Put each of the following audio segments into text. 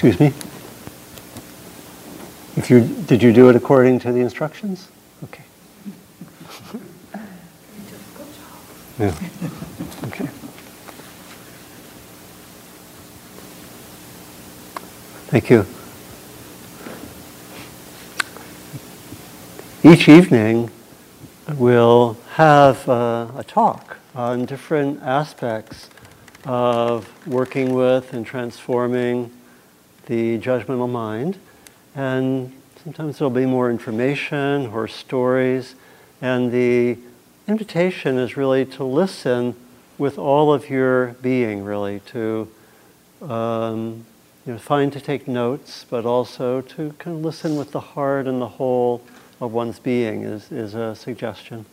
Excuse me? If you, did you do it according to the instructions? Okay. Yeah. Okay. Thank you. Each evening, we'll have uh, a talk on different aspects of working with and transforming the judgmental mind. And sometimes there'll be more information or stories. And the invitation is really to listen with all of your being, really, to um, you know, fine to take notes, but also to kind of listen with the heart and the whole of one's being is, is a suggestion.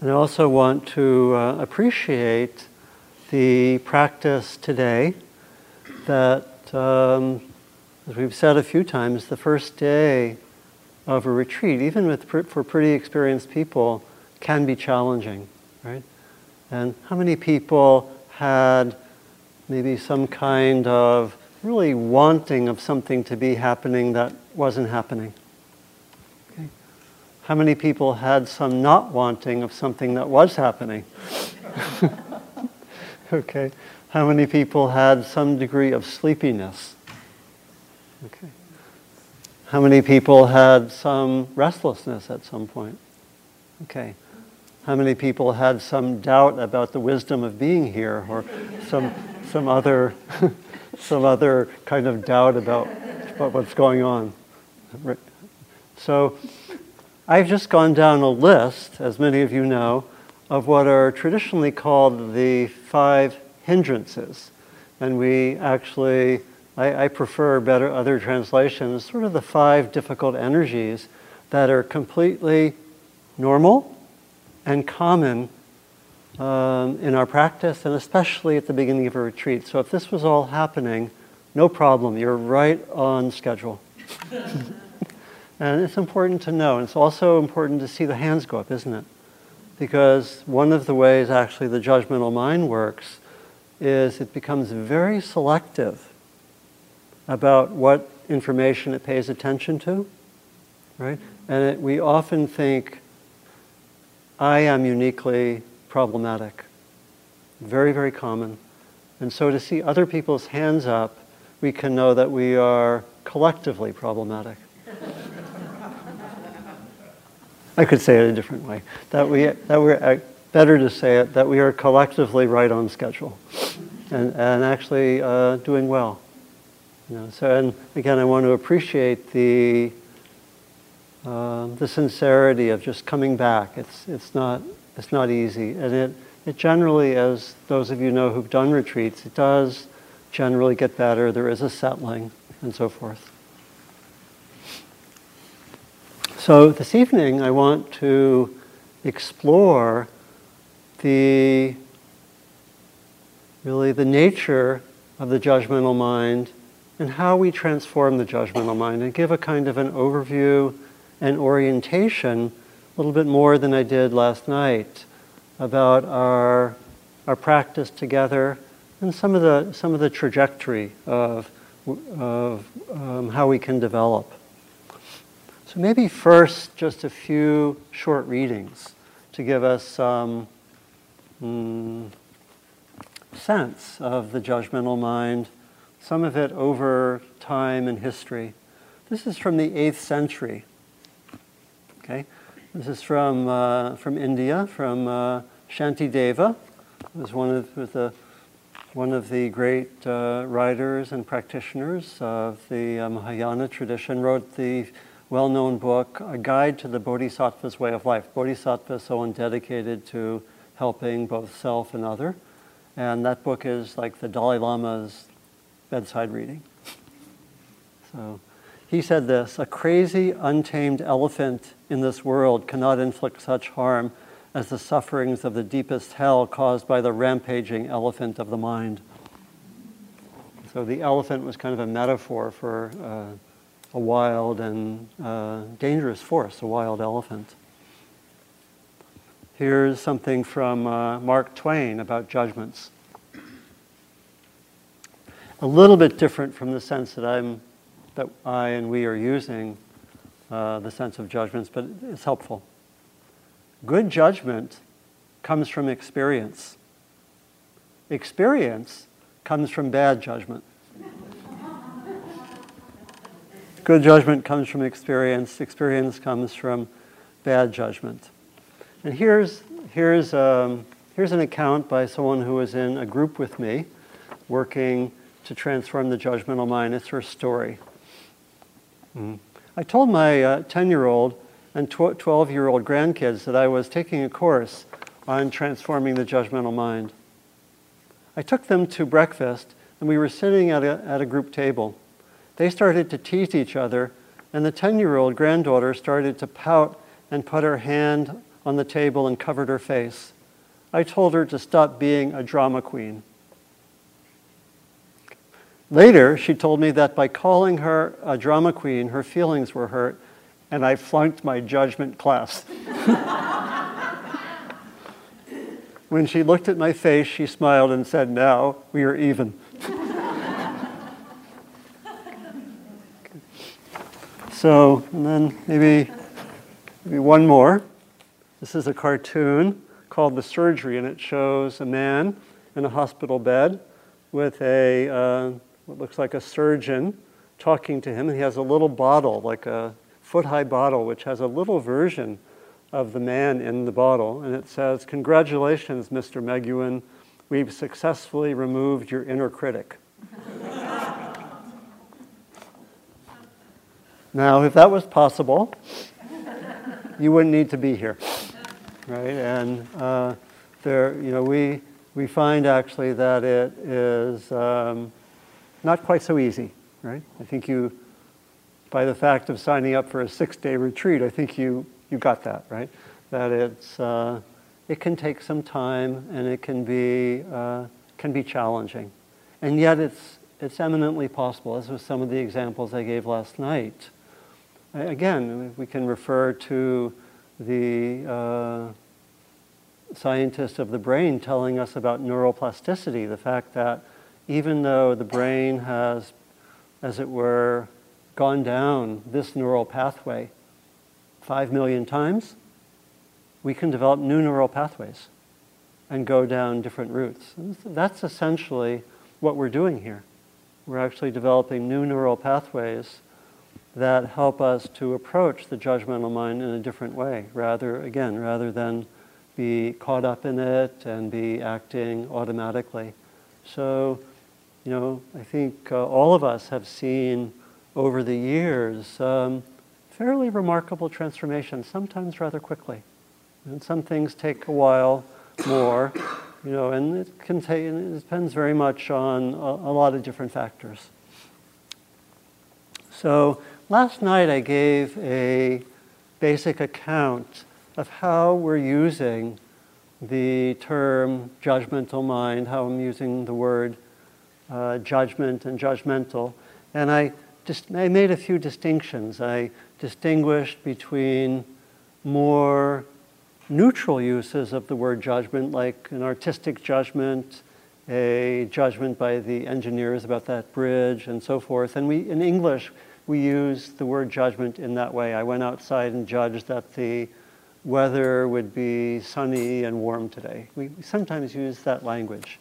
And I also want to uh, appreciate the practice today that, um, as we've said a few times, the first day of a retreat, even with, for pretty experienced people, can be challenging, right? And how many people had maybe some kind of really wanting of something to be happening that wasn't happening? Okay. How many people had some not wanting of something that was happening? okay. How many people had some degree of sleepiness? Okay. How many people had some restlessness at some point? Okay. How many people had some doubt about the wisdom of being here or some, some, other, some other kind of doubt about, about what's going on? So I've just gone down a list, as many of you know, of what are traditionally called the five hindrances. And we actually, I, I, prefer better other translations, sort of the five difficult energies that are completely normal and common um, in our practice, and especially at the beginning of a retreat. So if this was all happening, no problem, you're right on schedule. And it's important to know. And it's also important to see the hands go up, isn't it? Because one of the ways actually the judgmental mind works is it becomes very selective about what information it pays attention to, right? And it, we often think, I am uniquely problematic. Very, very common. And so to see other people's hands up, we can know that we are collectively problematic. I could say it a different way. That we that we're better to say it that we are collectively right on schedule, and and actually uh, doing well. You know, so and again, I want to appreciate the uh, the sincerity of just coming back. It's it's not it's not easy, and it it generally, as those of you know who've done retreats, it does generally get better. There is a settling, and so forth. So this evening I want to explore the really the nature of the judgmental mind and how we transform the judgmental mind and give a kind of an overview and orientation a little bit more than I did last night about our our practice together and some of the some of the trajectory of of um, how we can develop. So maybe first, just a few short readings to give us some mm, sense of the judgmental mind, some of it over time and history. This is from the 8th century. Okay? This is from, uh, from India, from uh, Shantideva. It was one of the one of the great uh, writers and practitioners of the uh, Mahayana tradition, wrote the well known book, A Guide to the Bodhisattva's Way of Life. Bodhisattva is someone dedicated to helping both self and other. And that book is like the Dalai Lama's bedside reading. So he said this A crazy, untamed elephant in this world cannot inflict such harm as the sufferings of the deepest hell caused by the rampaging elephant of the mind. So the elephant was kind of a metaphor for. Uh, a wild and uh, dangerous force, a wild elephant. Here's something from uh, Mark Twain about judgments. a little bit different from the sense that I'm, that I and we are using uh, the sense of judgments, but it's helpful. Good judgment comes from experience. Experience comes from bad judgment. Good judgment comes from experience. Experience comes from bad judgment. And here's, here's, um, here's an account by someone who was in a group with me working to transform the judgmental mind. It's her story. Mm. I told my 10 uh, year old and 12 year old grandkids that I was taking a course on transforming the judgmental mind. I took them to breakfast and we were sitting at a, at a group table. They started to tease each other, and the 10 year old granddaughter started to pout and put her hand on the table and covered her face. I told her to stop being a drama queen. Later, she told me that by calling her a drama queen, her feelings were hurt, and I flunked my judgment class. when she looked at my face, she smiled and said, Now we are even. so, and then maybe, maybe one more. This is a cartoon called The Surgery, and it shows a man in a hospital bed with a uh, what looks like a surgeon talking to him. He has a little bottle, like a foot high bottle, which has a little version of the man in the bottle. And it says, Congratulations, Mr. Meguin. We've successfully removed your inner critic. now, if that was possible, you wouldn't need to be here. Right? And uh, there, you know, we, we find actually that it is. Um, not quite so easy, right? I think you, by the fact of signing up for a six-day retreat, I think you, you got that, right? That it's, uh, it can take some time and it can be, uh, can be challenging. And yet it's, it's eminently possible, as with some of the examples I gave last night. Again, we can refer to the uh, scientist of the brain telling us about neuroplasticity, the fact that even though the brain has, as it were, gone down this neural pathway five million times, we can develop new neural pathways and go down different routes. That's essentially what we're doing here. We're actually developing new neural pathways that help us to approach the judgmental mind in a different way, rather, again, rather than be caught up in it and be acting automatically. So you know, I think uh, all of us have seen over the years um, fairly remarkable transformations, sometimes rather quickly. And some things take a while more, you know, and it can take, it depends very much on a, a lot of different factors. So last night I gave a basic account of how we're using the term judgmental mind, how I'm using the word uh, judgment and judgmental. And I, just, I made a few distinctions. I distinguished between more neutral uses of the word judgment, like an artistic judgment, a judgment by the engineers about that bridge, and so forth. And we, in English, we use the word judgment in that way. I went outside and judged that the weather would be sunny and warm today. We sometimes use that language.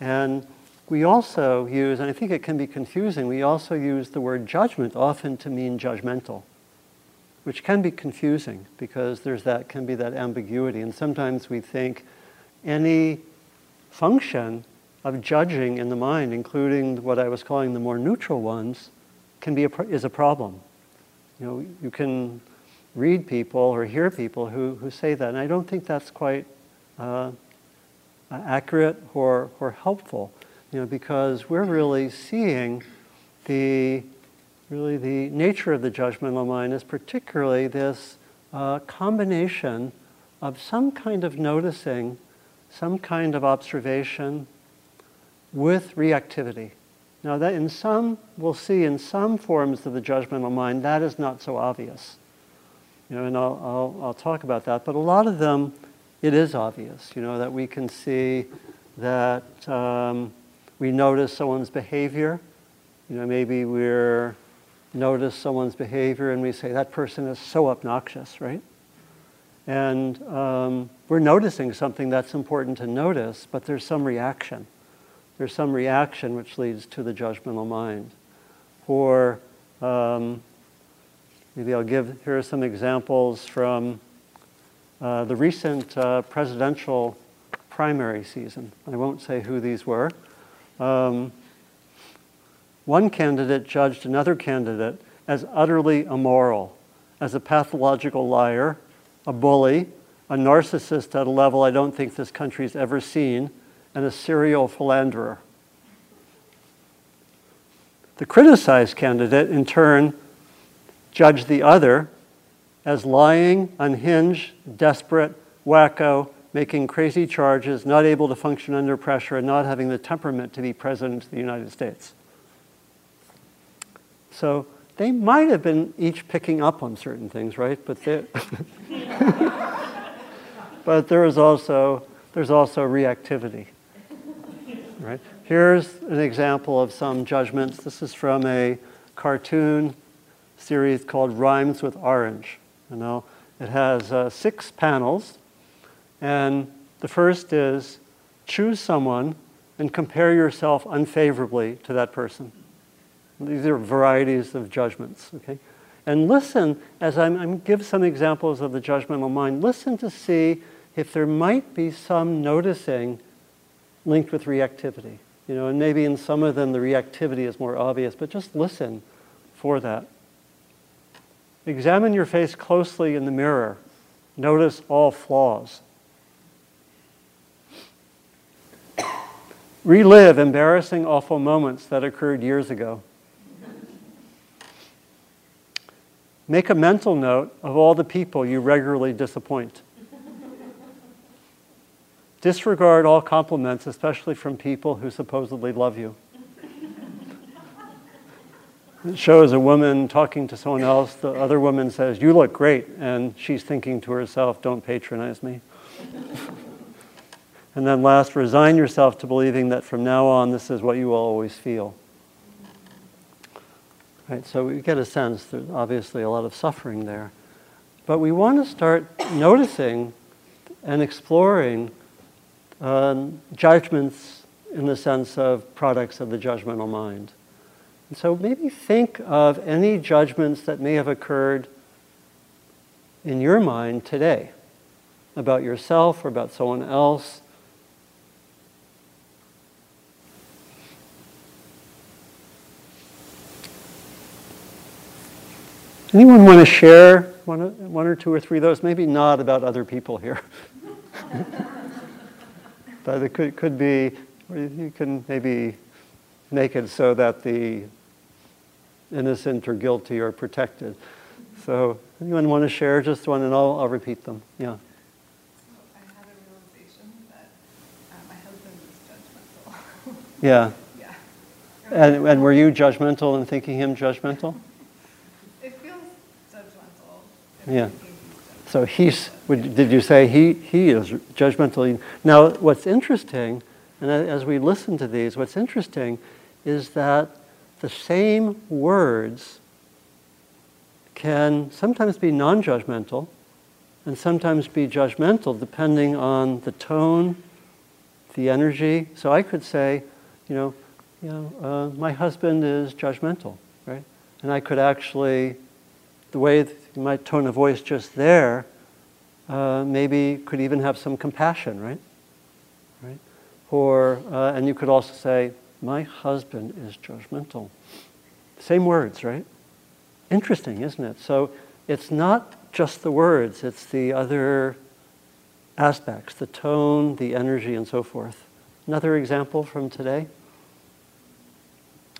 And we also use, and I think it can be confusing, we also use the word judgment often to mean judgmental, which can be confusing because there's that, can be that ambiguity. And sometimes we think any function of judging in the mind, including what I was calling the more neutral ones, can be a, is a problem. You know, you can read people or hear people who, who say that, and I don't think that's quite uh, accurate or, or helpful you know, because we're really seeing the really the nature of the judgmental mind is particularly this uh, combination of some kind of noticing, some kind of observation with reactivity. Now that in some, we'll see in some forms of the judgmental mind, that is not so obvious. You know, and I'll, I'll, I'll talk about that, but a lot of them, it is obvious, you know, that we can see that um, we notice someone's behavior. You know, maybe we're notice someone's behavior and we say, that person is so obnoxious, right? And um, we're noticing something that's important to notice, but there's some reaction. There's some reaction which leads to the judgmental mind. Or um, maybe I'll give, here are some examples from uh, the recent uh, presidential primary season. I won't say who these were. Um, one candidate judged another candidate as utterly immoral, as a pathological liar, a bully, a narcissist at a level I don't think this country's ever seen, and a serial philanderer. The criticized candidate, in turn, judged the other as lying, unhinged, desperate, wacko, making crazy charges, not able to function under pressure, and not having the temperament to be president of the United States. So they might have been each picking up on certain things, right? But but there is also there's also reactivity, right? Here's an example of some judgments. This is from a cartoon series called Rhymes with Orange. You know, it has uh, six panels, and the first is choose someone and compare yourself unfavorably to that person. These are varieties of judgments, okay? And listen, as I'm, I'm give some examples of the judgmental mind, listen to see if there might be some noticing linked with reactivity. You know, and maybe in some of them the reactivity is more obvious, but just listen for that. Examine your face closely in the mirror. Notice all flaws. Relive embarrassing, awful moments that occurred years ago. Make a mental note of all the people you regularly disappoint. Disregard all compliments, especially from people who supposedly love you. It shows a woman talking to someone else. The other woman says, You look great. And she's thinking to herself, Don't patronize me. and then last, resign yourself to believing that from now on, this is what you will always feel. Right? So we get a sense there's obviously a lot of suffering there. But we want to start noticing and exploring um, judgments in the sense of products of the judgmental mind. And so maybe think of any judgments that may have occurred in your mind today about yourself or about someone else Anyone want to share one, one or two or three of those? Maybe not about other people here. but it could, could be, you can maybe make it so that the innocent or guilty are protected. So, anyone want to share just one and I'll, I'll repeat them? Yeah. So I had a realization that uh, my husband was judgmental. yeah. yeah. And, and were you judgmental in thinking him judgmental? It feels judgmental? Yeah. So he's, did you say he, he is judgmental? Now, what's interesting, and as we listen to these, what's interesting is that the same words can sometimes be non judgmental and sometimes be judgmental depending on the tone, the energy. So I could say, you know, you know uh, my husband is judgmental, right? And I could actually, the way my tone of voice just there uh, maybe could even have some compassion, right? Right? Or, uh, and you could also say, my husband is judgmental. Same words, right? Interesting, isn't it? So it's not just the words, it's the other aspects, the tone, the energy, and so forth. Another example from today?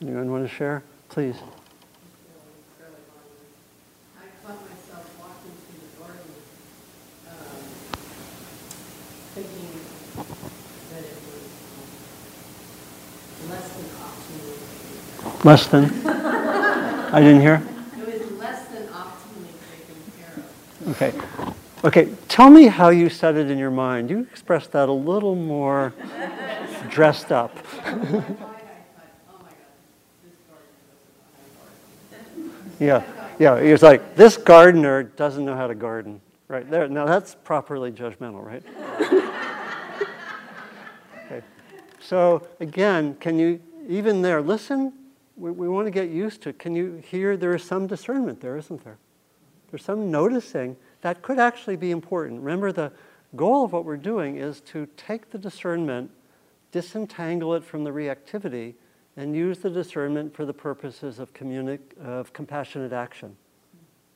Anyone want to share? Please. Less than? I didn't hear. It was less than optimally taken care of. Okay. Okay, tell me how you said it in your mind. You expressed that a little more dressed up. yeah, yeah. He was like, this gardener doesn't know how to garden. Right there. Now that's properly judgmental, right? okay. So again, can you even there listen we, we want to get used to. Can you hear? There is some discernment there, isn't there? There's some noticing that could actually be important. Remember, the goal of what we're doing is to take the discernment, disentangle it from the reactivity, and use the discernment for the purposes of, communi- of compassionate action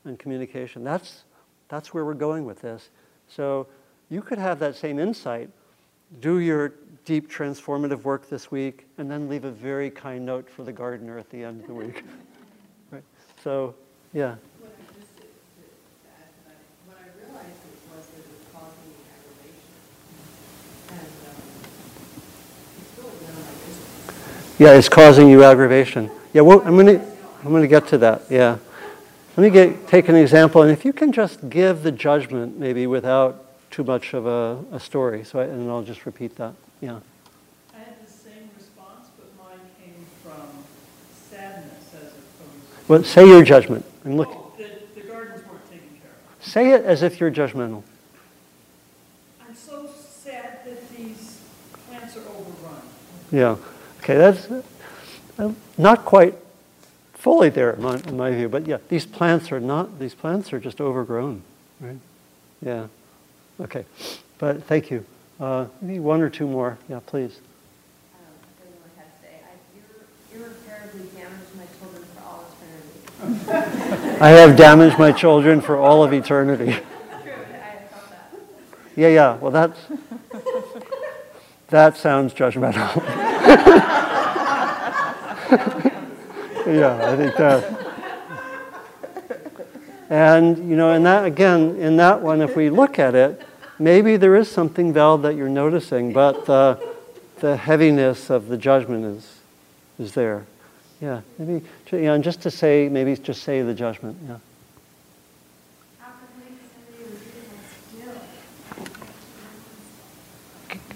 and communication. That's, that's where we're going with this. So you could have that same insight, do your deep transformative work this week, and then leave a very kind note for the gardener at the end of the week. right? So, yeah. What I just, to to add to that, what I realized it was that it was causing me aggravation. And, um, it's really none of my business. Yeah, it's causing you aggravation. Yeah, well, I'm going to I'm going to get to that. Yeah. Let me get, take an example, and if you can just give the judgment maybe without too much of a, a story, so I, and I'll just repeat that. Yeah. I had the same response, but mine came from sadness as opposed Well, say your judgment. And look, Oh, the, the gardens weren't taken care of. say it as if you're judgmental. I'm so sad that these plants are overrun. Yeah. Okay, that's uh, not quite fully there in my, in my view, but yeah, these plants are not, these plants are just overgrown, right? Yeah. Okay. But thank you. Uh, maybe one or two more. Yeah, please. I don't know what I had to say. I irre- irreparably damaged my children for all eternity. I have damaged my children for all of eternity. True, I felt that. Yeah, yeah. Well, that's that sounds judgmental. yeah, I think that. And you know, and that again, in that one, if we look at it, maybe there is something valid that you're noticing, but the the heaviness of the judgment is is there. Yeah, maybe. Yeah, and just to say, maybe just say the judgment. Yeah.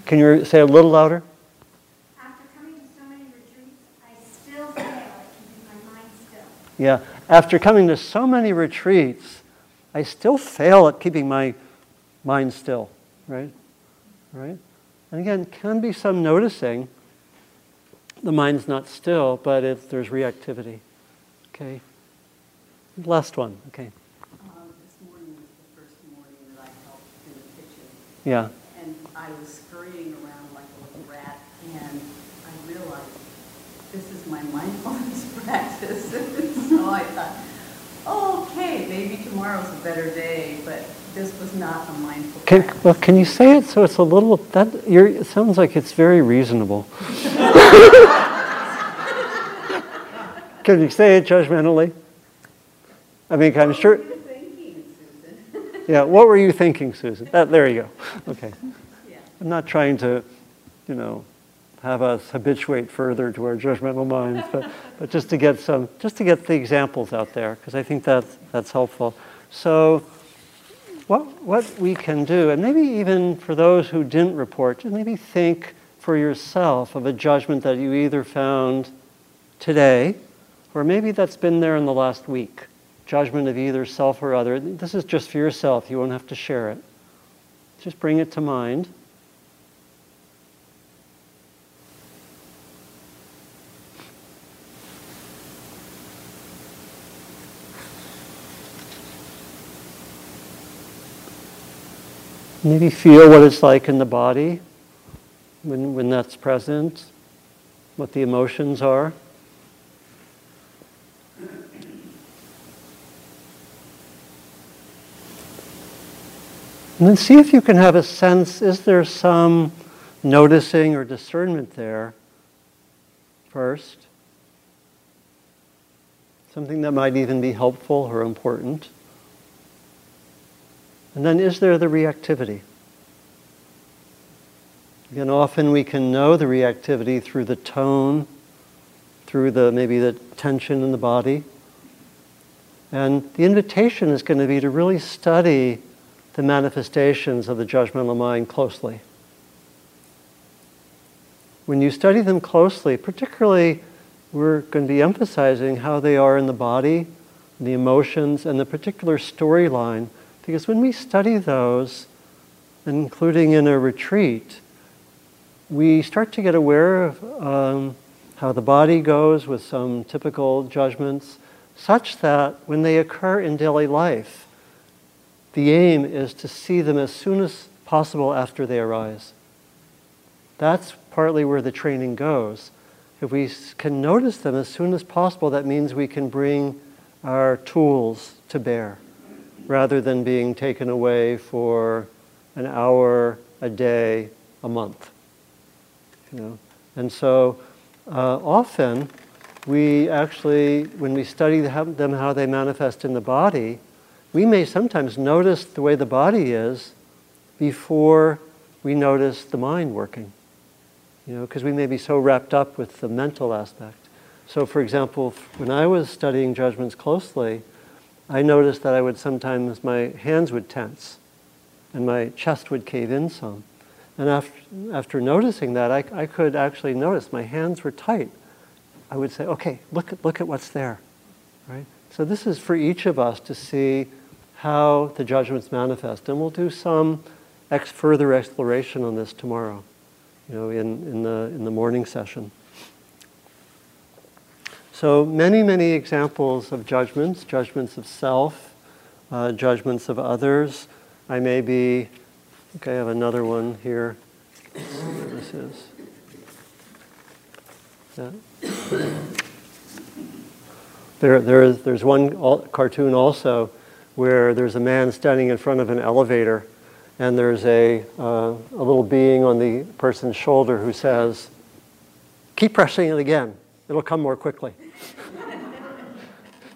Can you say a little louder? After coming to so many retreats, I still fail at keeping my mind still. Yeah. After coming to so many retreats, I still fail at keeping my mind still, right? Right? And again, can be some noticing. The mind's not still, but it, there's reactivity. Okay. Last one. Okay. Um, This morning was the first morning that I helped in the kitchen, Yeah. and I was scurrying around like a little rat, and I realized, this is my mindfulness practice. So oh, I thought, oh, okay, maybe tomorrow's a better day, but this was not a mindful Can, well, can you say it so it's a little that you're, it sounds like it's very reasonable. can you say it judgmentally? I mean, I'm sure. What were you thinking, Susan? Yeah, what were you thinking, Susan? That, there you go. Okay. Yeah. I'm not trying to, you know, have us habituate further to our judgmental minds, but, but just to get some, just to get the examples out there, because I think that's, that's helpful. So, what, what we can do, and maybe even for those who didn't report, just maybe think for yourself of a judgment that you either found today, or maybe that's been there in the last week. Judgment of either self or other. This is just for yourself, you won't have to share it. Just bring it to mind. Maybe feel what it's like in the body when, when that's present, what the emotions are. And then see if you can have a sense is there some noticing or discernment there first? Something that might even be helpful or important. And then is there the reactivity? Again, often we can know the reactivity through the tone, through the maybe the tension in the body. And the invitation is going to be to really study the manifestations of the judgmental mind closely. When you study them closely, particularly we're going to be emphasizing how they are in the body, the emotions, and the particular storyline. Because when we study those, including in a retreat, we start to get aware of um, how the body goes with some typical judgments, such that when they occur in daily life, the aim is to see them as soon as possible after they arise. That's partly where the training goes. If we can notice them as soon as possible, that means we can bring our tools to bear rather than being taken away for an hour a day a month. You know? And so uh, often we actually, when we study them how they manifest in the body, we may sometimes notice the way the body is before we notice the mind working. You know, because we may be so wrapped up with the mental aspect. So, for example, when I was studying judgments closely, I noticed that I would sometimes, my hands would tense and my chest would cave in some. And after, after noticing that, I, I could actually notice my hands were tight. I would say, okay, look at, look at what's there. Right? So, this is for each of us to see how the judgments manifest. And we'll do some ex- further exploration on this tomorrow, you know, in, in, the, in the morning session. So many, many examples of judgments, judgments of self, uh, judgments of others. I may be, think I have another one here. This is. Yeah. There, there is, there's one cartoon also where there's a man standing in front of an elevator and there's a, uh, a little being on the person's shoulder who says, keep pressing it again. It'll come more quickly.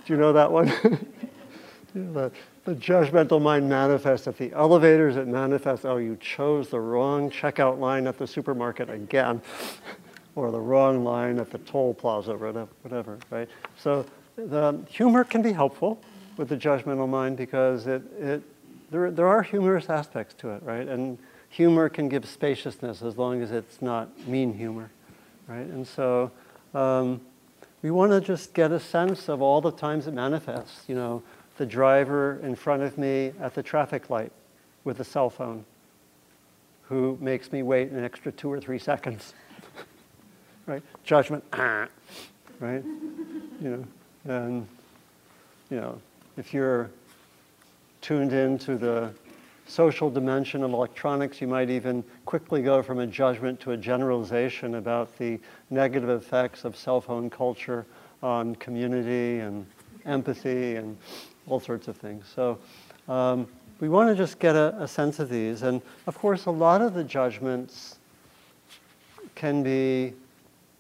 Do you know that one? the, the judgmental mind manifests at the elevators. It manifests, oh, you chose the wrong checkout line at the supermarket again, or the wrong line at the toll plaza, whatever, whatever right? So the humor can be helpful with the judgmental mind because it, it, there, there are humorous aspects to it, right? And humor can give spaciousness as long as it's not mean humor, right? And so um, we want to just get a sense of all the times it manifests. You know, the driver in front of me at the traffic light with a cell phone who makes me wait an extra two or three seconds. right? Judgment, right? You know, and, you know, if you're tuned into the social dimension of electronics, you might even quickly go from a judgment to a generalization about the negative effects of cell phone culture on community and empathy and all sorts of things. So um, we want to just get a, a, sense of these. And of course, a lot of the judgments can be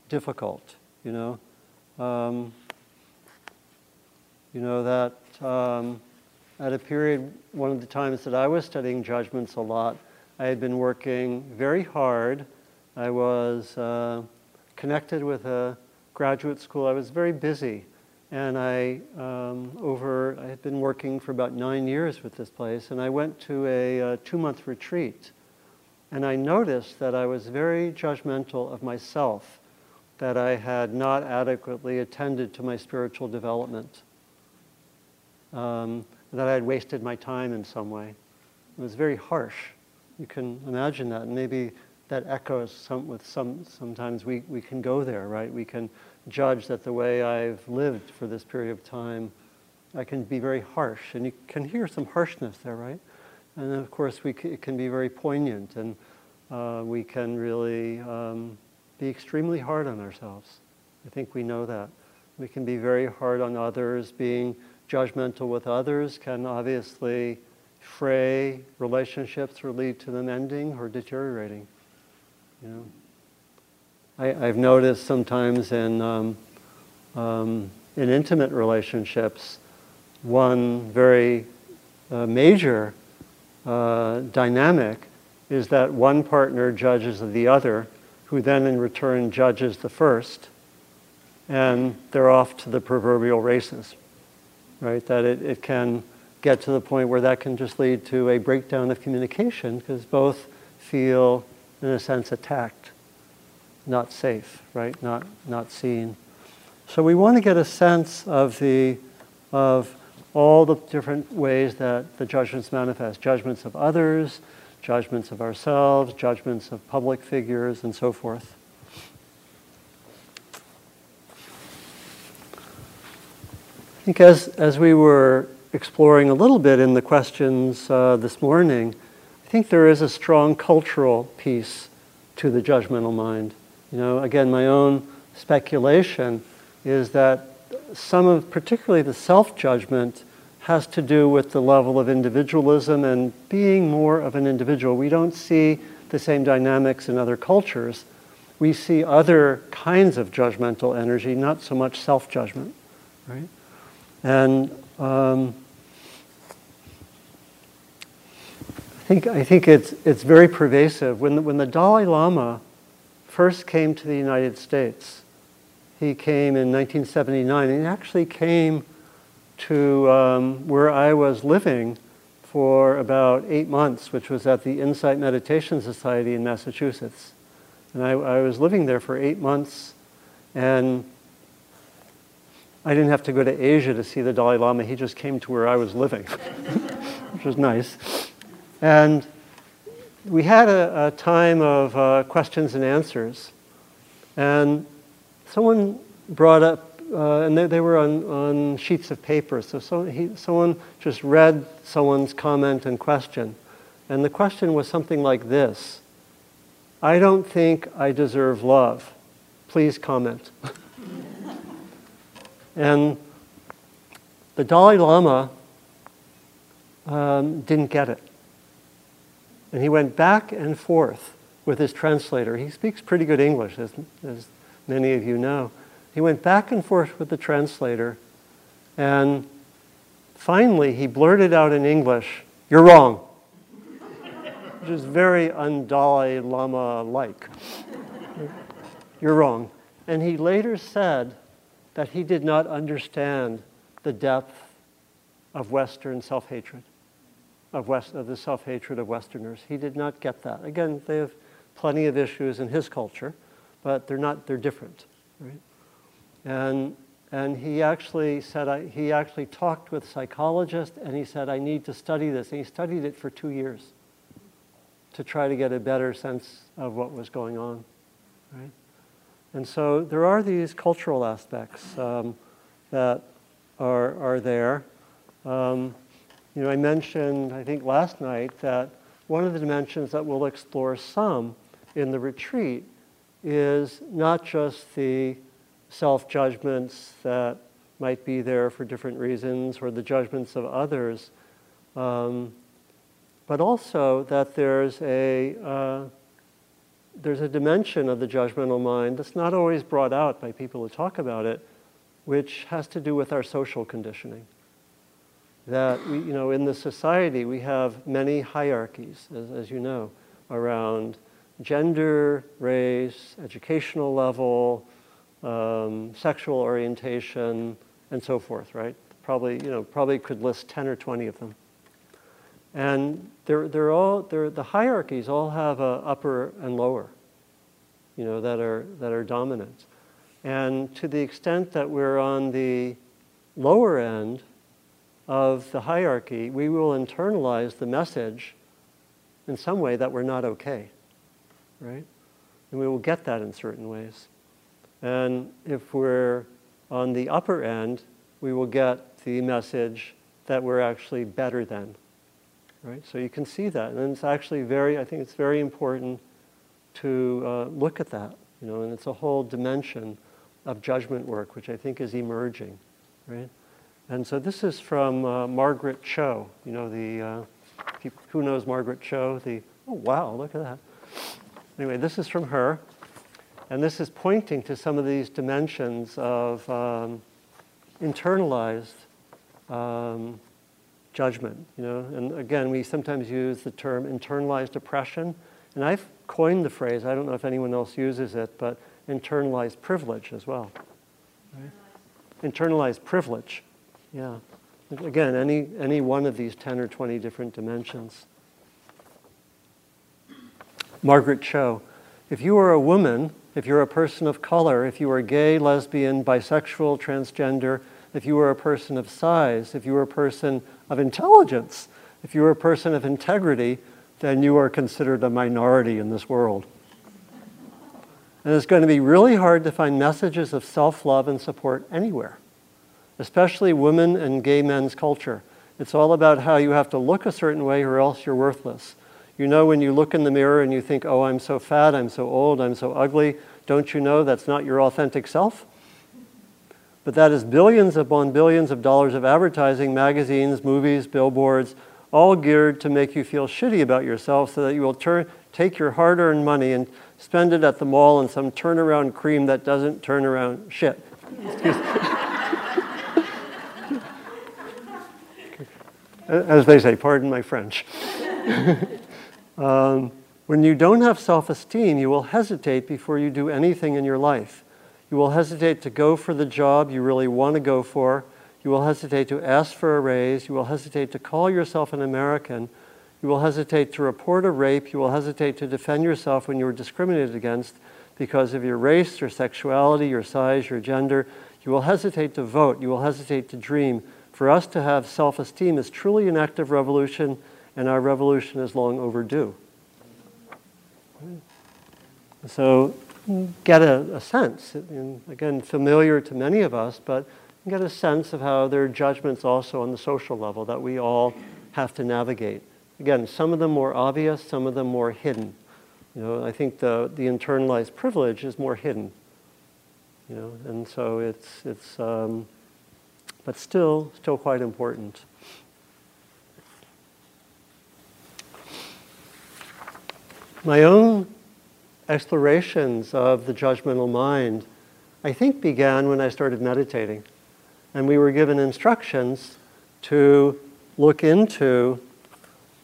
difficult, you know. Um, you know that um, at a period, one of the times that I was studying judgments a lot, I had been working very hard. I was uh, connected with a graduate school. I was very busy. And I, um, over, I had been working for about nine years with this place, and I went to a, a uh, two month retreat. And I noticed that I was very judgmental of myself, that I had not adequately attended to my spiritual development. Um, that I had wasted my time in some way. It was very harsh. You can imagine that. And maybe that echoes some, with some, sometimes we, we can go there, right? We can judge that the way I've lived for this period of time, I can be very harsh. And you can hear some harshness there, right? And of course, we c- it can be very poignant and uh, we can really um, be extremely hard on ourselves. I think we know that. We can be very hard on others, being judgmental with others can obviously fray relationships or lead to them ending or deteriorating. You know, I, have noticed sometimes in um, um, in intimate relationships, one very uh, major uh, dynamic is that one partner judges the other, who then in return judges the first, and they're off to the proverbial races right? That it, it can get to the point where that can just lead to a breakdown of communication because both feel, in a sense, attacked, not safe, right? Not, not seen. So we want to get a sense of the of all the different ways that the judgments manifest judgments of others, judgments of ourselves, judgments of public figures, and so forth. I think as, as we were exploring a little bit in the questions uh, this morning, think there is a strong cultural piece to the judgmental mind. You know, again, my own speculation is that some of, particularly the self judgment, has to do with the level of individualism and being more of an individual. We don't see the same dynamics in other cultures. We see other kinds of judgmental energy, not so much self judgment, right? And um, I think, I think it's, it's very pervasive. When the, when the Dalai Lama first came to the United States, he came in 1979, and he actually came to um, where I was living for about eight months, which was at the Insight Meditation Society in Massachusetts. And I, I was living there for eight months, and I didn't have to go to Asia to see the Dalai Lama. He just came to where I was living, which was nice. And we had a, a time of uh, questions and answers. And someone brought up, uh, and they, they, were on, on sheets of paper. So, so he, someone just read someone's comment and question. And the question was something like this I don't think I deserve love. Please comment. and the Dalai Lama um, didn't get it. And he went back and forth with his translator. He speaks pretty good English, as, as many of you know. He went back and forth with the translator, and finally he blurted out in English, You're wrong, which is very un-Dalai Lama-like. You're wrong. And he later said that he did not understand the depth of Western self-hatred of, West, of the self hatred of Westerners. He did not get that. Again, they have plenty of issues in his culture, but they're not, they're different. Right? And, and he actually said, I, he actually talked with psychologists and he said, I need to study this. And he studied it for two years to try to get a better sense of what was going on. Right? And so there are these cultural aspects um, that are, are there. Um, you know, I mentioned, I think last night, that one of the dimensions that we'll explore some in the retreat is not just the self judgments that might be there for different reasons or the judgments of others, um, but also that there's a, uh, there's a dimension of the judgmental mind that's not always brought out by people who talk about it, which has to do with our social conditioning that we, you know, in the society we have many hierarchies, as, as you know, around gender, race, educational level, um, sexual orientation, and so forth, right? Probably, you know, probably could list 10 or 20 of them. And they're, they're all, they're, the hierarchies all have a upper and lower, you know, that are, that are dominant. And to the extent that we're on the lower end, of the hierarchy, we will internalize the message in some way that we're not okay, right? And we will get that in certain ways. And if we're on the upper end, we will get the message that we're actually better than, right? So you can see that. And it's actually very, I think it's very important to uh, look at that, you know, and it's a whole dimension of judgment work, which I think is emerging, right? And so this is from uh, Margaret Cho. You know, the, uh, who knows Margaret Cho? The, oh, wow, look at that. Anyway, this is from her. And this is pointing to some of these dimensions of um, internalized um, judgment. You know, and again, we sometimes use the term internalized oppression. And I've coined the phrase, I don't know if anyone else uses it, but internalized privilege as well. Right? Internalized privilege. Yeah. Again, any, any one of these 10 or 20 different dimensions. Margaret Cho. If you are a woman, if you're a person of color, if you are gay, lesbian, bisexual, transgender, if you are a person of size, if you are a person of intelligence, if you are a person of integrity, then you are considered a minority in this world. And it's going to be really hard to find messages of self love and support anywhere, especially women and gay men's culture. It's all about how you have to look a certain way or else you're worthless. You know, when you look in the mirror and you think, oh, I'm so fat, I'm so old, I'm so ugly, don't you know that's not your authentic self? But that is billions upon billions of dollars of advertising, magazines, movies, billboards, all geared to make you feel shitty about yourself so that you will turn, take your hard earned money and spend it at the mall on some turnaround cream that doesn't turn around shit. As they say, pardon my French. um, when you don't have self esteem, you will hesitate before you do anything in your life. You will hesitate to go for the job you really want to go for. You will hesitate to ask for a raise. You will hesitate to call yourself an American. You will hesitate to report a rape. You will hesitate to defend yourself when you are discriminated against because of your race, your sexuality, your size, your gender. You will hesitate to vote. You will hesitate to dream. For us to have self esteem is truly an act of revolution, and our revolution is long overdue. So, get a, a sense, and again, familiar to many of us, but get a sense of how there are judgments also on the social level that we all have to navigate. Again, some of them more obvious, some of them more hidden. You know, I think the, the internalized privilege is more hidden. You know, and so it's, it's um, but still, still quite important. My own explorations of the judgmental mind, I think, began when I started meditating. And we were given instructions to look into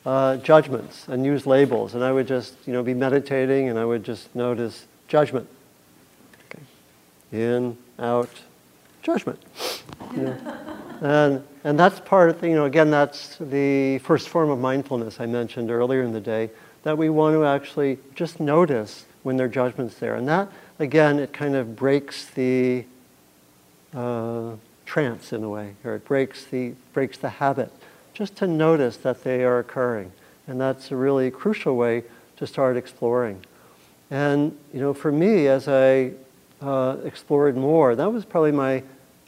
uh, judgments and use labels. And I would just, you know, be meditating and I would just notice judgment. Okay. In, out, judgment. And, and that's part of, you know, again, that's the first form of mindfulness I mentioned earlier in the day, that we want to actually just notice when there are judgments there. And that, again, it kind of breaks the uh, trance in a way, or it breaks the, breaks the habit, just to notice that they are occurring. And that's a really crucial way to start exploring. And, you know, for me, as I uh, explored more, that was probably my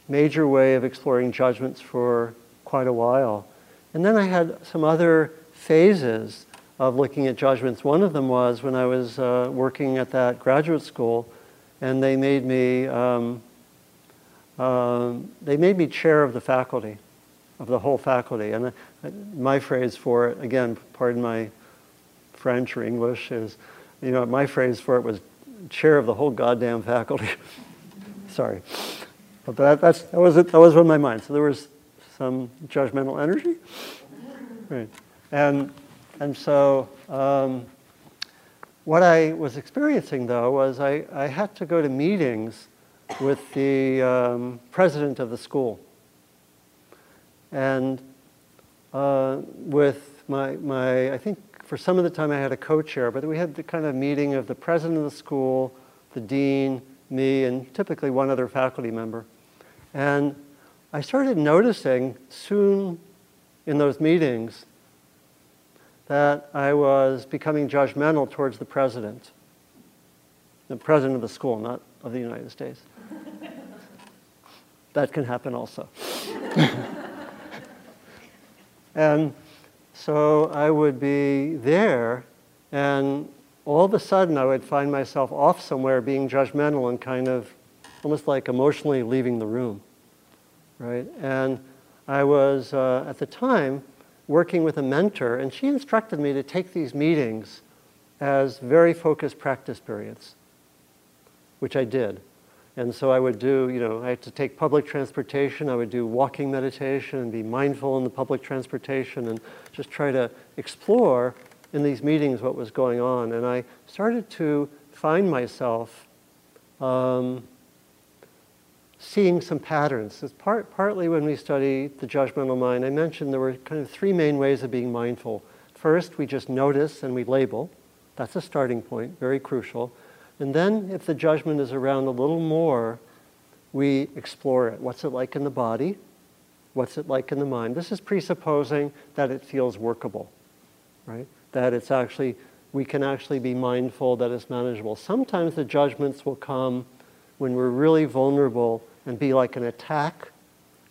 major way of exploring judgments for quite a while. And then I had some other phases of looking at judgments. One of them was when I was uh, working at that graduate school, and they made me um, uh, they made me chair of the faculty, of the whole faculty. And uh, my phrase for it, again, pardon my French or English, is you know my phrase for it was chair of the whole goddamn faculty. Sorry. But that, that, was, that was on my mind. So there was some judgmental energy. Right. And, and so um, what I was experiencing, though, was I, I had to go to meetings with the um, president of the school. And uh, with my, my, I think for some of the time I had a co-chair, but we had the kind of meeting of the president of the school, the dean, me, and typically one other faculty member. And I started noticing soon in those meetings that I was becoming judgmental towards the president, the president of the school, not of the United States. that can happen also. and so I would be there, and all of a sudden I would find myself off somewhere being judgmental and kind of almost like emotionally leaving the room, right? And I was, uh, at the time, working with a mentor, and she instructed me to take these meetings as very focused practice periods, which I did. And so I would do, you know, I had to take public transportation, I would do walking meditation and be mindful in the public transportation and just try to explore in these meetings what was going on. And I started to find myself um, seeing some patterns. It's part, partly when we study the judgmental mind, I mentioned there were kind of three main ways of being mindful. First, we just notice and we label. That's a starting point, very crucial. And then, if the judgment is around a little more, we explore it. What's it like in the body? What's it like in the mind? This is presupposing that it feels workable, right? That it's actually, we can actually be mindful that it's manageable. Sometimes the judgments will come when we're really vulnerable and be like an attack.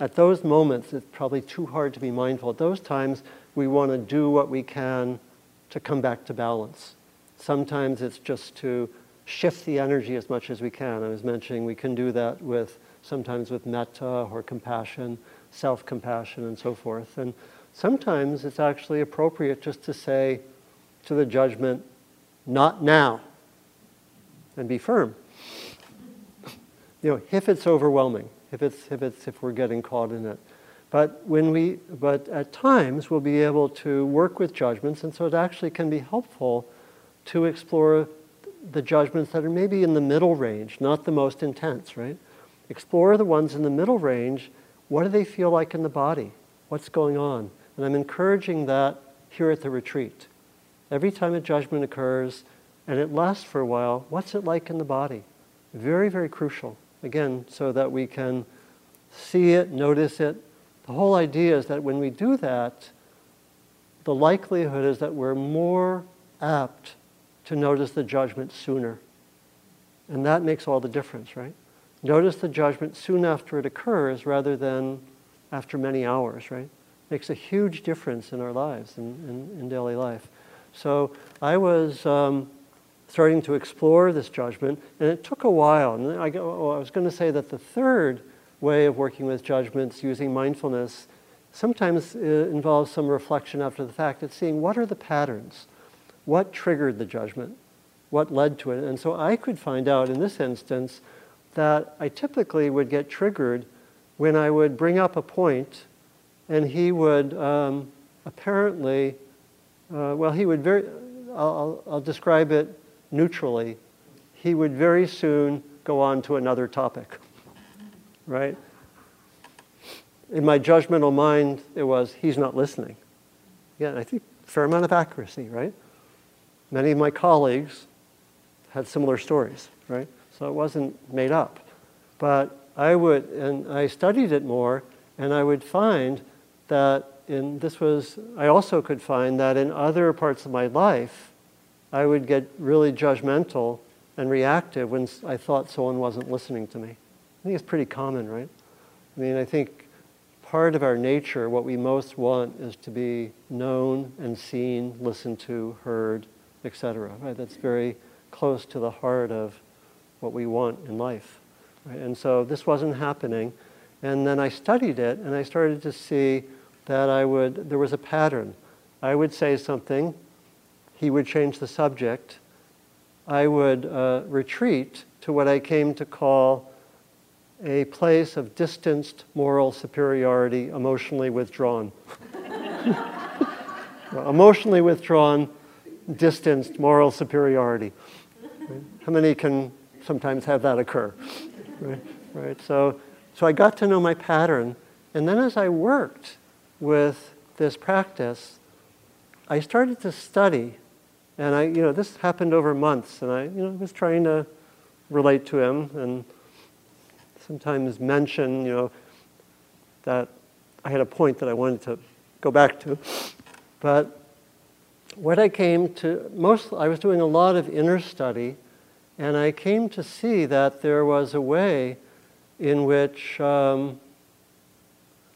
At those moments, it's probably too hard to be mindful. At those times, we want to do what we can to come back to balance. Sometimes it's just to shift the energy as much as we can. I was mentioning we can do that with sometimes with metta or compassion, self-compassion and so forth. And sometimes it's actually appropriate just to say to the judgment, not now, and be firm. You know, if it's overwhelming, if it's if it's if we're getting caught in it. But when we but at times we'll be able to work with judgments, and so it actually can be helpful to explore the judgments that are maybe in the middle range, not the most intense, right? Explore the ones in the middle range. What do they feel like in the body? What's going on? And I'm encouraging that here at the retreat. Every time a judgment occurs and it lasts for a while, what's it like in the body? Very, very crucial. Again, so that we can see it, notice it. The whole idea is that when we do that, the likelihood is that we're more apt to notice the judgment sooner. And that makes all the difference, right? Notice the judgment soon after it occurs rather than after many hours, right? Makes a huge difference in our lives, in, in, in daily life. So I was um, starting to explore this judgment, and it took a while. And I, oh, I was going to say that the third way of working with judgments using mindfulness sometimes uh, involves some reflection after the fact. It's seeing what are the patterns what triggered the judgment? What led to it? And so I could find out in this instance that I typically would get triggered when I would bring up a point and he would um, apparently, uh, well, he would very, I'll, I'll describe it neutrally, he would very soon go on to another topic, right? In my judgmental mind, it was, he's not listening. Yeah, I think fair amount of accuracy, right? Many of my colleagues had similar stories, right? So it wasn't made up. But I would, and I studied it more, and I would find that in this was, I also could find that in other parts of my life, I would get really judgmental and reactive when I thought someone wasn't listening to me. I think it's pretty common, right? I mean, I think part of our nature, what we most want is to be known and seen, listened to, heard, etc. Right? That's very close to the heart of what we want in life. Right? And so this wasn't happening. And then I studied it and I started to see that I would, there was a pattern. I would say something, he would change the subject. I would uh, retreat to what I came to call a place of distanced moral superiority, emotionally withdrawn. emotionally withdrawn distanced moral superiority. Right? How many can sometimes have that occur? Right? right? So, so I got to know my pattern, and then as I worked with this practice, I started to study, and I, you know, this happened over months, and I, you know, was trying to relate to him, and sometimes mention, you know, that I had a point that I wanted to go back to, but what I came to, most, I was doing a lot of inner study, and I came to see that there was a way in which um,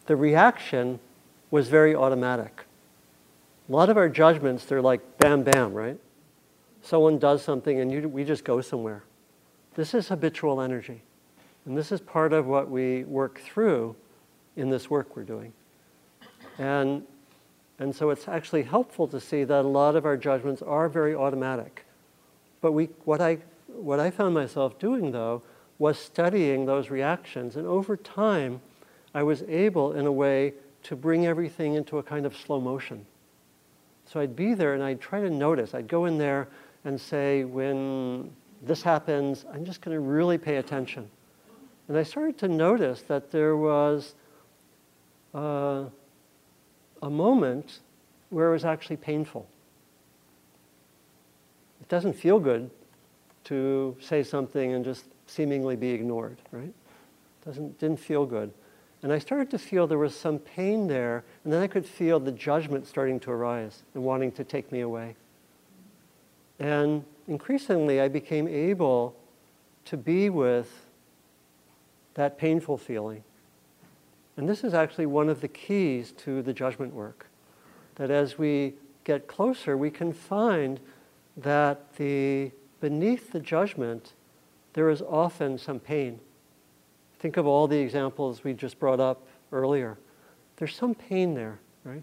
the reaction was very automatic. A lot of our judgments, they're like bam, bam, right? Someone does something and you, we just go somewhere. This is habitual energy. And this is part of what we work through in this work we're doing. And and so it's actually helpful to see that a lot of our judgments are very automatic. But we, what, I, what I found myself doing, though, was studying those reactions. And over time, I was able, in a way, to bring everything into a kind of slow motion. So I'd be there and I'd try to notice. I'd go in there and say, when this happens, I'm just going to really pay attention. And I started to notice that there was. Uh, a moment where it was actually painful. It doesn't feel good to say something and just seemingly be ignored, right? It Doesn't, didn't feel good. And I started to feel there was some pain there, and then I could feel the judgment starting to arise and wanting to take me away. And increasingly, I became able to be with that painful feeling. And this is actually one of the keys to the judgment work. That as we get closer, we can find that the, beneath the judgment, there is often some pain. Think of all the examples we just brought up earlier. There's some pain there, right?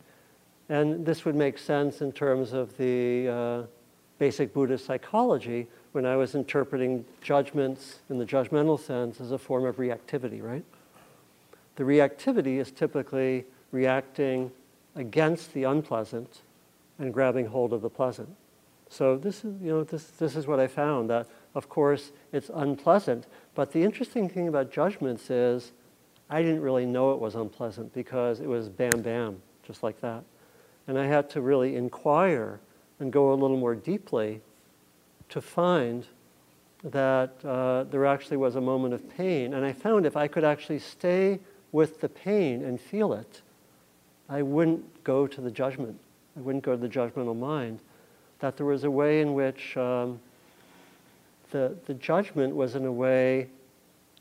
And this would make sense in terms of the uh, basic Buddhist psychology when I was interpreting judgments in the judgmental sense as a form of reactivity, right? The reactivity is typically reacting against the unpleasant and grabbing hold of the pleasant. So this is, you know, this, this is what I found that, of course, it's unpleasant. But the interesting thing about judgments is I didn't really know it was unpleasant because it was bam, bam, just like that. And I had to really inquire and go a little more deeply to find that uh, there actually was a moment of pain. And I found if I could actually stay with the pain and feel it, I wouldn't go to the judgment. I wouldn't go to the judgmental mind. That there was a way in which um, the, the judgment was, in a way,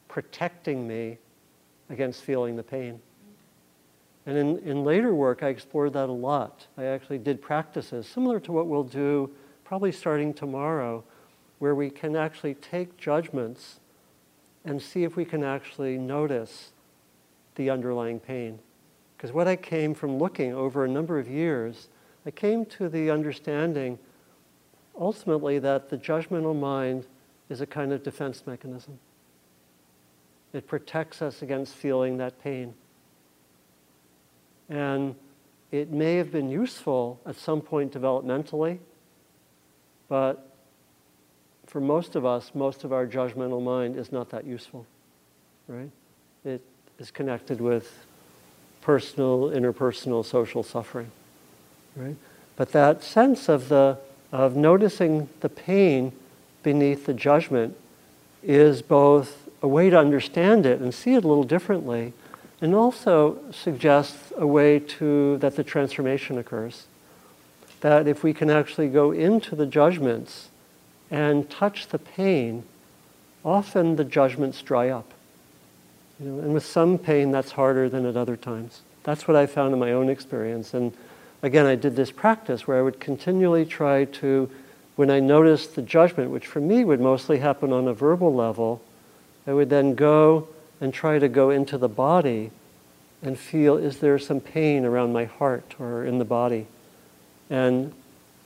protecting me against feeling the pain. And in, in later work, I explored that a lot. I actually did practices similar to what we'll do probably starting tomorrow, where we can actually take judgments and see if we can actually notice the underlying pain. Because what I came from looking over a number of years, I came to the understanding ultimately that the judgmental mind is a kind of defense mechanism. It protects us against feeling that pain. And it may have been useful at some point developmentally, but for most of us, most of our judgmental mind is not that useful, right? It is connected with personal, interpersonal, social suffering, right? But that sense of the of noticing the pain beneath the judgment is both a way to understand it and see it a little differently, and also suggests a way to that the transformation occurs. That if we can actually go into the judgments and touch the pain, often the judgments dry up. You know, and with some pain, that's harder than at other times. That's what I found in my own experience. And again, I did this practice where I would continually try to, when I noticed the judgment, which for me would mostly happen on a verbal level, I would then go and try to go into the body and feel is there some pain around my heart or in the body? And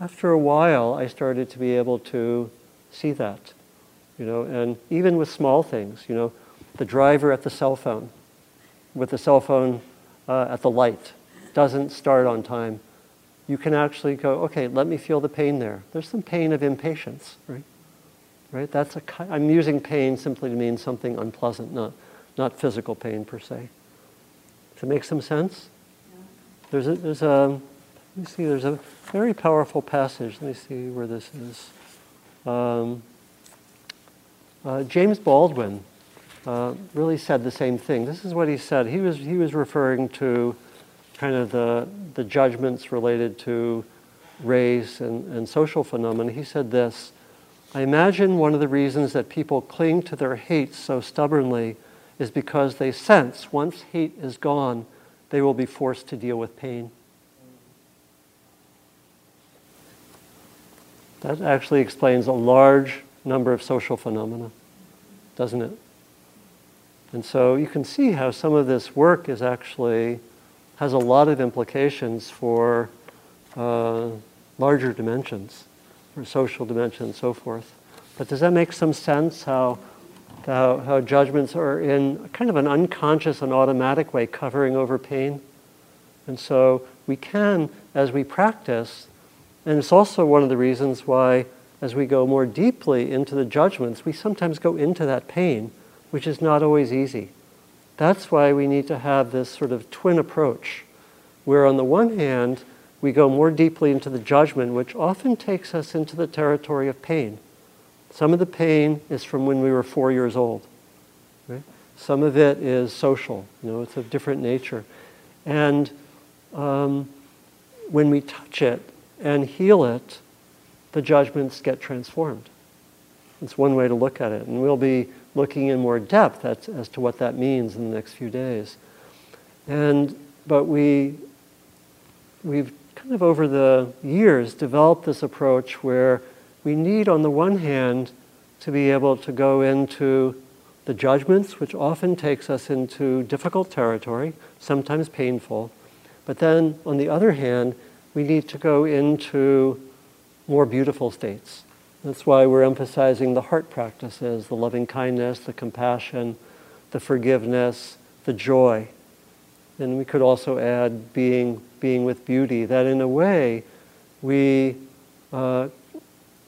after a while, I started to be able to see that, you know, and even with small things, you know, the driver at the cell phone, with the cell phone uh, at the light, doesn't start on time. You can actually go, okay, let me feel the pain there. There's some pain of impatience, right? Right? That's a, I'm using pain simply to mean something unpleasant, not, not physical pain per se. Does it make some sense? Yeah. There's a, there's a, let me see, there's a very powerful passage. Let me see where this is. Um, uh, James Baldwin uh, really said the same thing. This is what he said. He was, he was referring to kind of the, the judgments related to race and, and social phenomena. He said this I imagine one of the reasons that people cling to their hate so stubbornly is because they sense once hate is gone, they will be forced to deal with pain. That actually explains a large number of social phenomena, doesn't it? And so you can see how some of this work is actually has a lot of implications for uh, larger dimensions, for social dimensions, and so forth. But does that make some sense? How how, how judgments are in kind of an unconscious and automatic way covering over pain. And so we can, as we practice, and it's also one of the reasons why, as we go more deeply into the judgments, we sometimes go into that pain, which is not always easy. That's why we need to have this sort of twin approach, where on the one hand, we go more deeply into the judgment, which often takes us into the territory of pain. Some of the pain is from when we were four years old. Right? Some of it is social, you know, it's of different nature. And um, when we touch it and heal it, the judgments get transformed. It's one way to look at it. And we'll be looking in more depth as, as to what that means in the next few days. And, but we, we've kind of over the years developed this approach where we need, on the one hand, to be able to go into the judgments, which often takes us into difficult territory, sometimes painful. But then, on the other hand, we need to go into more beautiful states. That's why we're emphasizing the heart practices the loving kindness, the compassion, the forgiveness, the joy. And we could also add being, being with beauty, that in a way we uh,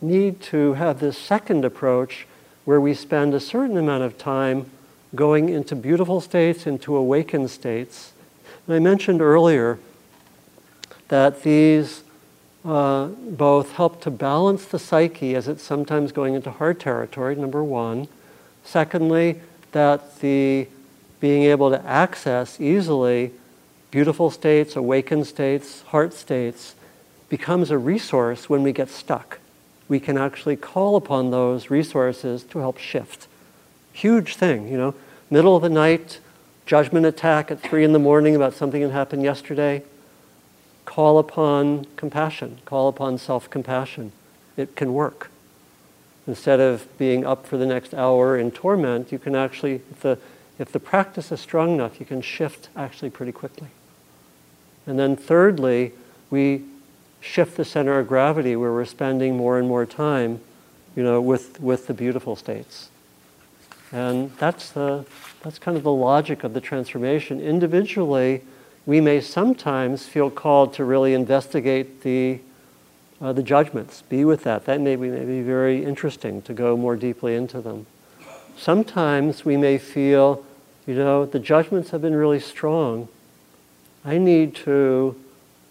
need to have this second approach where we spend a certain amount of time going into beautiful states, into awakened states. And I mentioned earlier that these uh, both help to balance the psyche as it's sometimes going into hard territory, number one. Secondly, that the being able to access easily beautiful states, awakened states, heart states becomes a resource when we get stuck. We can actually call upon those resources to help shift. Huge thing, you know. Middle of the night, judgment attack at three in the morning about something that happened yesterday. Call upon compassion, call upon self compassion. It can work. Instead of being up for the next hour in torment, you can actually, if the if the practice is strong enough, you can shift actually pretty quickly. And then, thirdly, we shift the center of gravity where we're spending more and more time, you know, with, with the beautiful states. And that's, the, that's kind of the logic of the transformation. Individually, we may sometimes feel called to really investigate the, uh, the judgments, be with that. That may be, may be very interesting to go more deeply into them. Sometimes we may feel you know, the judgments have been really strong. I need to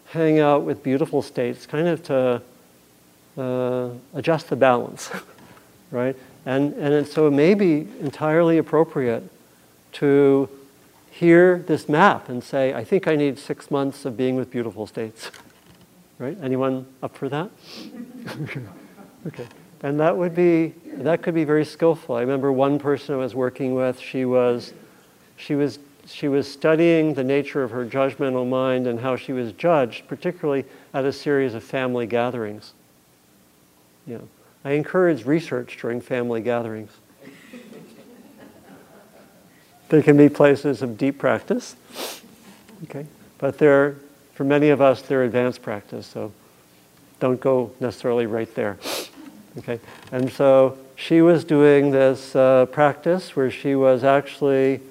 hang out with beautiful states, kind of to uh, adjust the balance, right? And, and so it may be entirely appropriate to hear this map and say, I think I need six months of being with beautiful states. right? Anyone up for that? okay. And that would be, that could be very skillful. I remember one person I was working with, she was she was, she was studying the nature of her judgmental mind and how she was judged, particularly at a series of family gatherings. You know, I encourage research during family gatherings. They can be places of deep practice, okay, but they're, for many of us, they're advanced practice, so don't go necessarily right there. Okay, and so she was doing this uh, practice where she was actually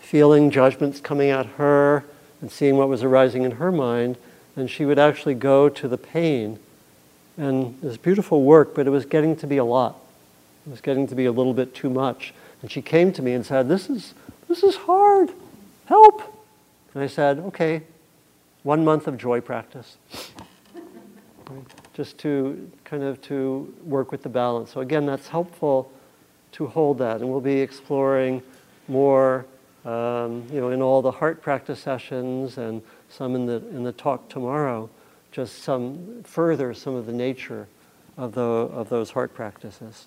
feeling judgments coming at her and seeing what was arising in her mind. And she would actually go to the pain. And it was beautiful work, but it was getting to be a lot. It was getting to be a little bit too much. And she came to me and said, This is, this is hard. Help. And I said, Okay, one month of joy practice. Just to kind of to work with the balance. So again, that's helpful to hold that. And we'll be exploring more um, you know, in all the heart practice sessions and some in the, in the talk tomorrow, just some further some of the nature of, the, of those heart practices.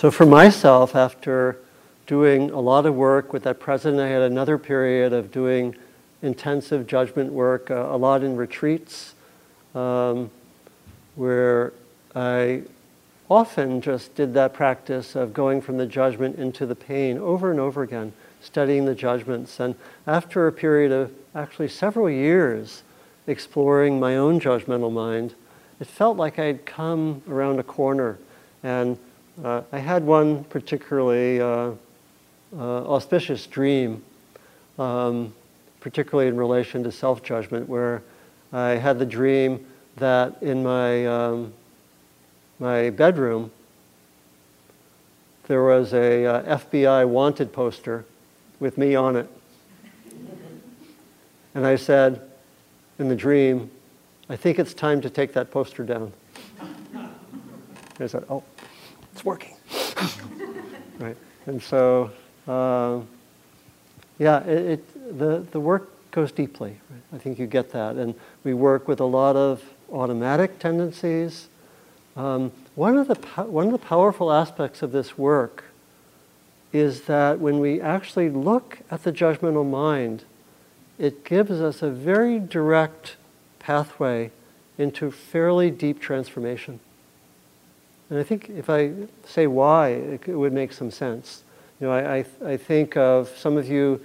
So for myself, after doing a lot of work with that president, I had another period of doing intensive judgment work, uh, a lot in retreats, um, where I often just did that practice of going from the judgment into the pain over and over again, studying the judgments. And after a period of actually several years exploring my own judgmental mind, it felt like I'd come around a corner. And uh, I had one particularly uh, uh, auspicious dream, um, particularly in relation to self judgment, where I had the dream that in my um, my bedroom, there was a uh, FBI wanted poster with me on it. And I said in the dream, I think it's time to take that poster down. there's that, oh, it's working. right? And so, uh, yeah, it, it, the, the work goes deeply. Right? I think you get that. And we work with a lot of automatic tendencies. Um, one, of the, one of the powerful aspects of this work is that when we actually look at the judgmental mind, it gives us a very direct pathway into fairly deep transformation. And I think if I say why, it, it would make some sense. You know, I, I, I think of some of you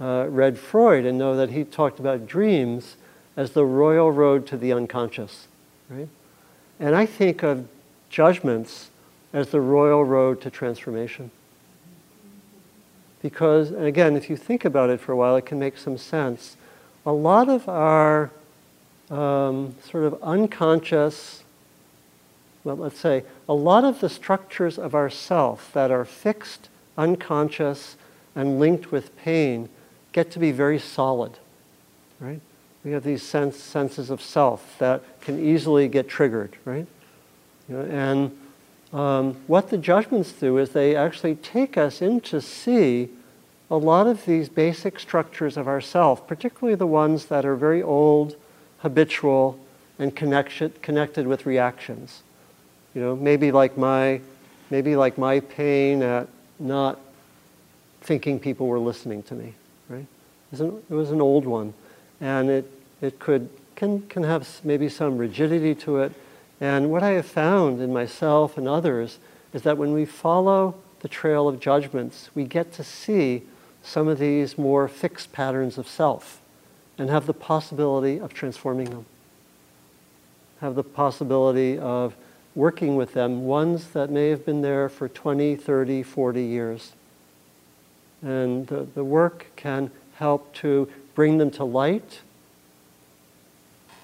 uh, read Freud and know that he talked about dreams as the royal road to the unconscious, right? And I think of judgments as the royal road to transformation. Because, and again, if you think about it for a while, it can make some sense. A lot of our um, sort of unconscious, well, let's say, a lot of the structures of our self that are fixed, unconscious, and linked with pain get to be very solid, right? We have these sense, senses of self that can easily get triggered, right? You know, and um, what the judgments do is they actually take us in to see a lot of these basic structures of ourself, particularly the ones that are very old, habitual, and connection, connected with reactions. You know, maybe like my, maybe like my pain at not thinking people were listening to me, right? It was an, it was an old one, and it it could can can have maybe some rigidity to it, and what I have found in myself and others is that when we follow the trail of judgments, we get to see some of these more fixed patterns of self and have the possibility of transforming them. Have the possibility of working with them, ones that may have been there for 20, 30, 40 years. And the, the work can help to bring them to light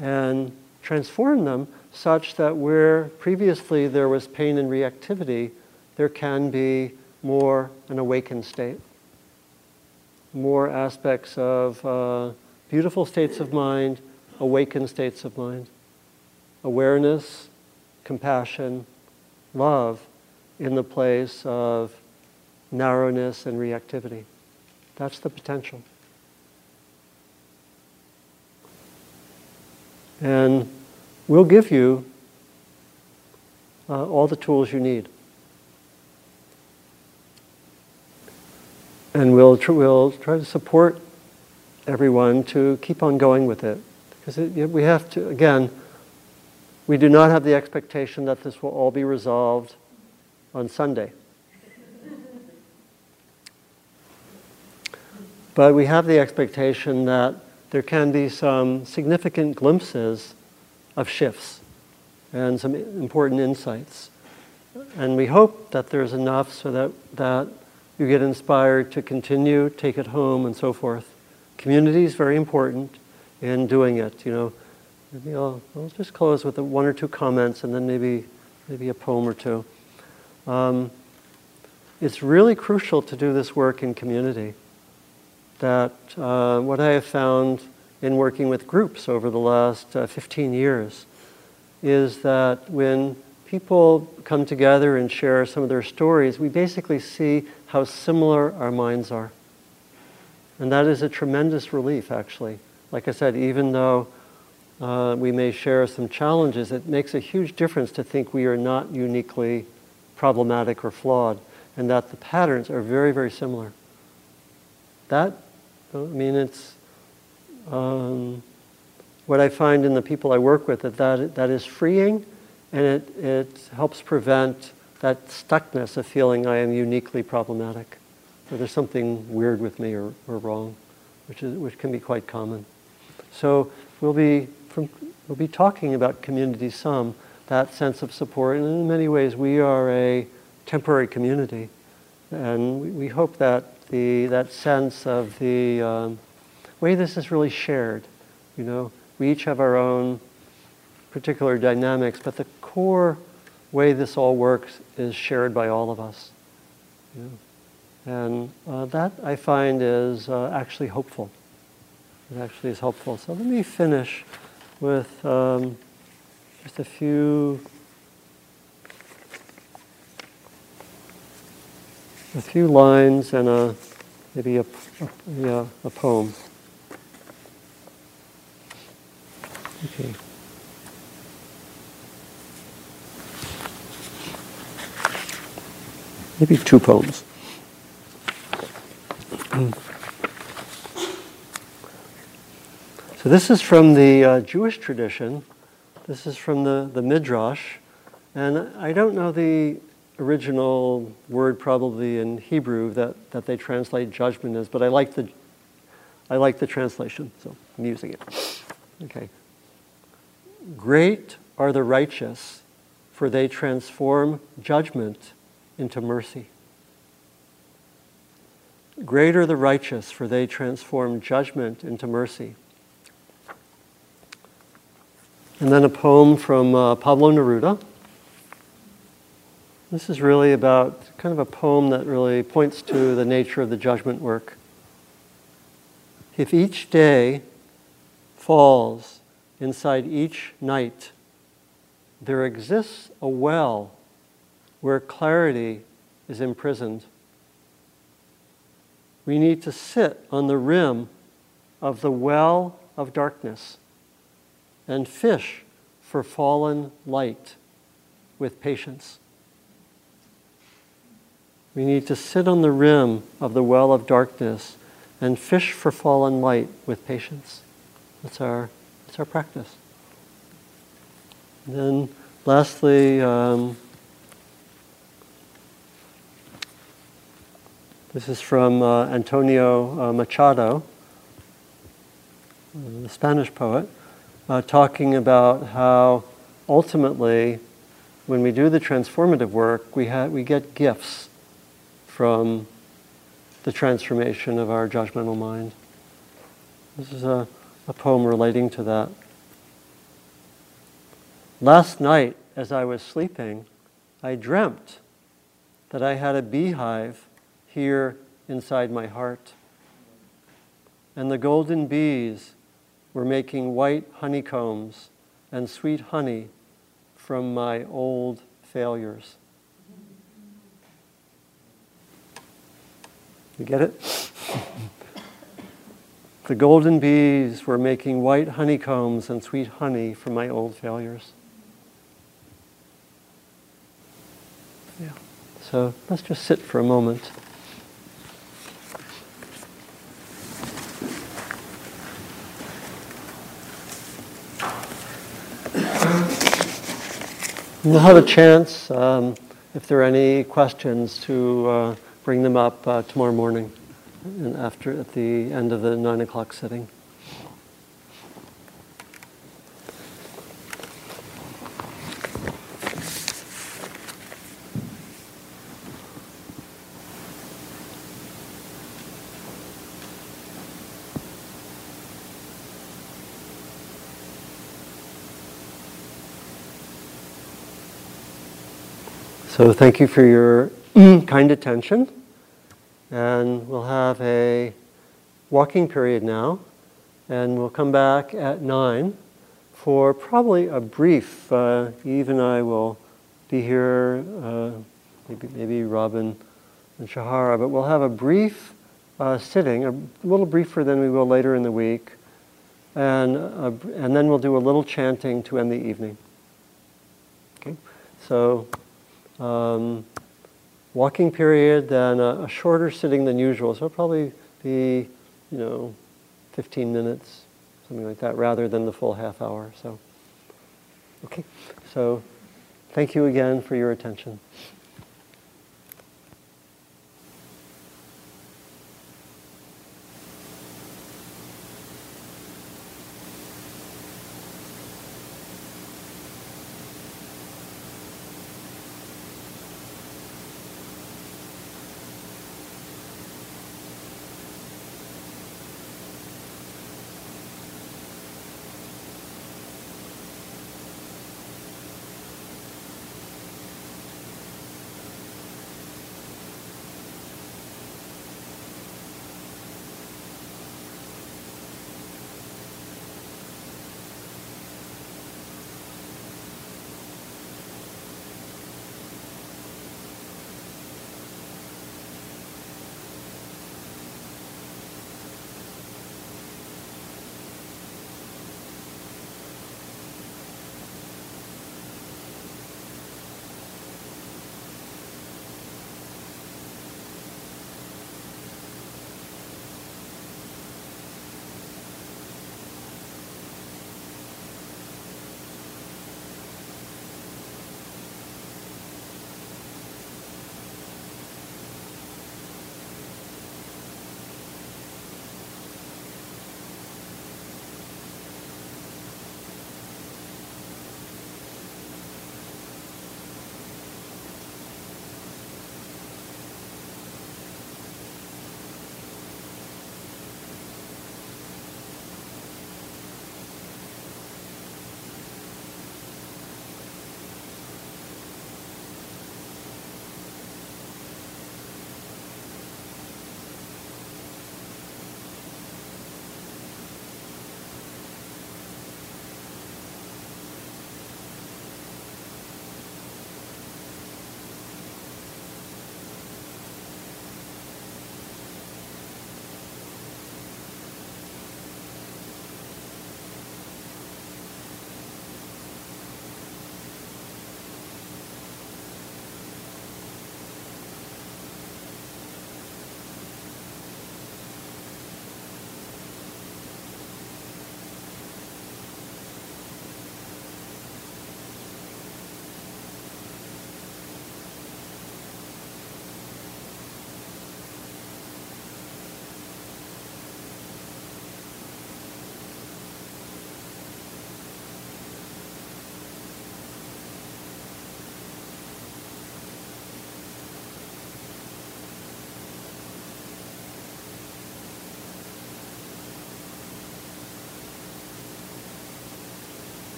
and transform them such that where previously there was pain and reactivity, there can be more an awakened state. More aspects of uh, beautiful states of mind, awakened states of mind. Awareness, compassion, love in the place of narrowness and reactivity. That's the potential. And we'll give you uh, all the tools you need. And we'll, tr- we'll try to support everyone to keep on going with it. Because it, we have to, again, we do not have the expectation that this will all be resolved on Sunday. But we have the expectation that there can be some significant glimpses of shifts and some important insights. And we hope that there's enough so that, that you get inspired to continue, take it home, and so forth. Community is very important in doing it. You know, maybe I'll, I'll just close with one or two comments, and then maybe maybe a poem or two. Um, it's really crucial to do this work in community that uh, what I have found in working with groups over the last uh, 15 years is that when people come together and share some of their stories, we basically see how similar our minds are. And that is a tremendous relief, actually. Like I said, even though uh, we may share some challenges, it makes a huge difference to think we are not uniquely problematic or flawed, and that the patterns are very, very similar. That I mean, it's um, what I find in the people I work with that that, that is freeing, and it, it helps prevent that stuckness of feeling I am uniquely problematic, or there's something weird with me or, or wrong, which is which can be quite common. So we'll be we'll be talking about community some, that sense of support, and in many ways we are a temporary community, and we, we hope that the, that sense of the um, way this is really shared. You know, we each have our own particular dynamics, but the core way this all works is shared by all of us. You know? And uh, that I find is uh, actually hopeful. It actually is helpful. So let me finish with um, just a few a few lines and a maybe a, a yeah a poem. Okay. Maybe two poems. This is from the uh, Jewish tradition. This is from the, the Midrash. And I don't know the original word probably in Hebrew that, that they translate judgment as, but I like the I like the translation, so I'm using it. Okay. Great are the righteous, for they transform judgment into mercy. Great are the righteous, for they transform judgment into mercy. And then a poem from uh, Pablo Neruda. This is really about kind of a poem that really points to the nature of the judgment work. If each day falls inside each night, there exists a well where clarity is imprisoned. We need to sit on the rim of the well of darkness and fish for fallen light with patience. We need to sit on the rim of the well of darkness and fish for fallen light with patience. That's our, that's our practice. And then, lastly, um, this is from uh, Antonio uh, Machado, uh, the Spanish poet uh, talking about how ultimately, when we do the transformative work, we, ha- we get gifts from the transformation of our judgmental mind. This is a, a poem relating to that. Last night, as I was sleeping, I dreamt that I had a beehive here inside my heart. And the golden bees were making white honeycombs and sweet honey from my old failures. You get it? the golden bees were making white honeycombs and sweet honey from my old failures. Yeah. So let's just sit for a moment. We'll have a chance, um, if there are any questions, to uh, bring them up uh, tomorrow morning and after at the end of the nine o'clock sitting. So thank you for your kind attention. And we'll have a walking period now. And we'll come back at 9 for probably a brief. Uh, Eve and I will be here, uh, maybe, maybe Robin and Shahara, but we'll have a brief uh, sitting, a little briefer than we will later in the week. And, uh, and then we'll do a little chanting to end the evening. Okay? So um, walking period, then a, a, shorter sitting than usual. So probably be, you know, 15 minutes, something like that, rather than the full half hour. So, okay. So, thank you again for your attention.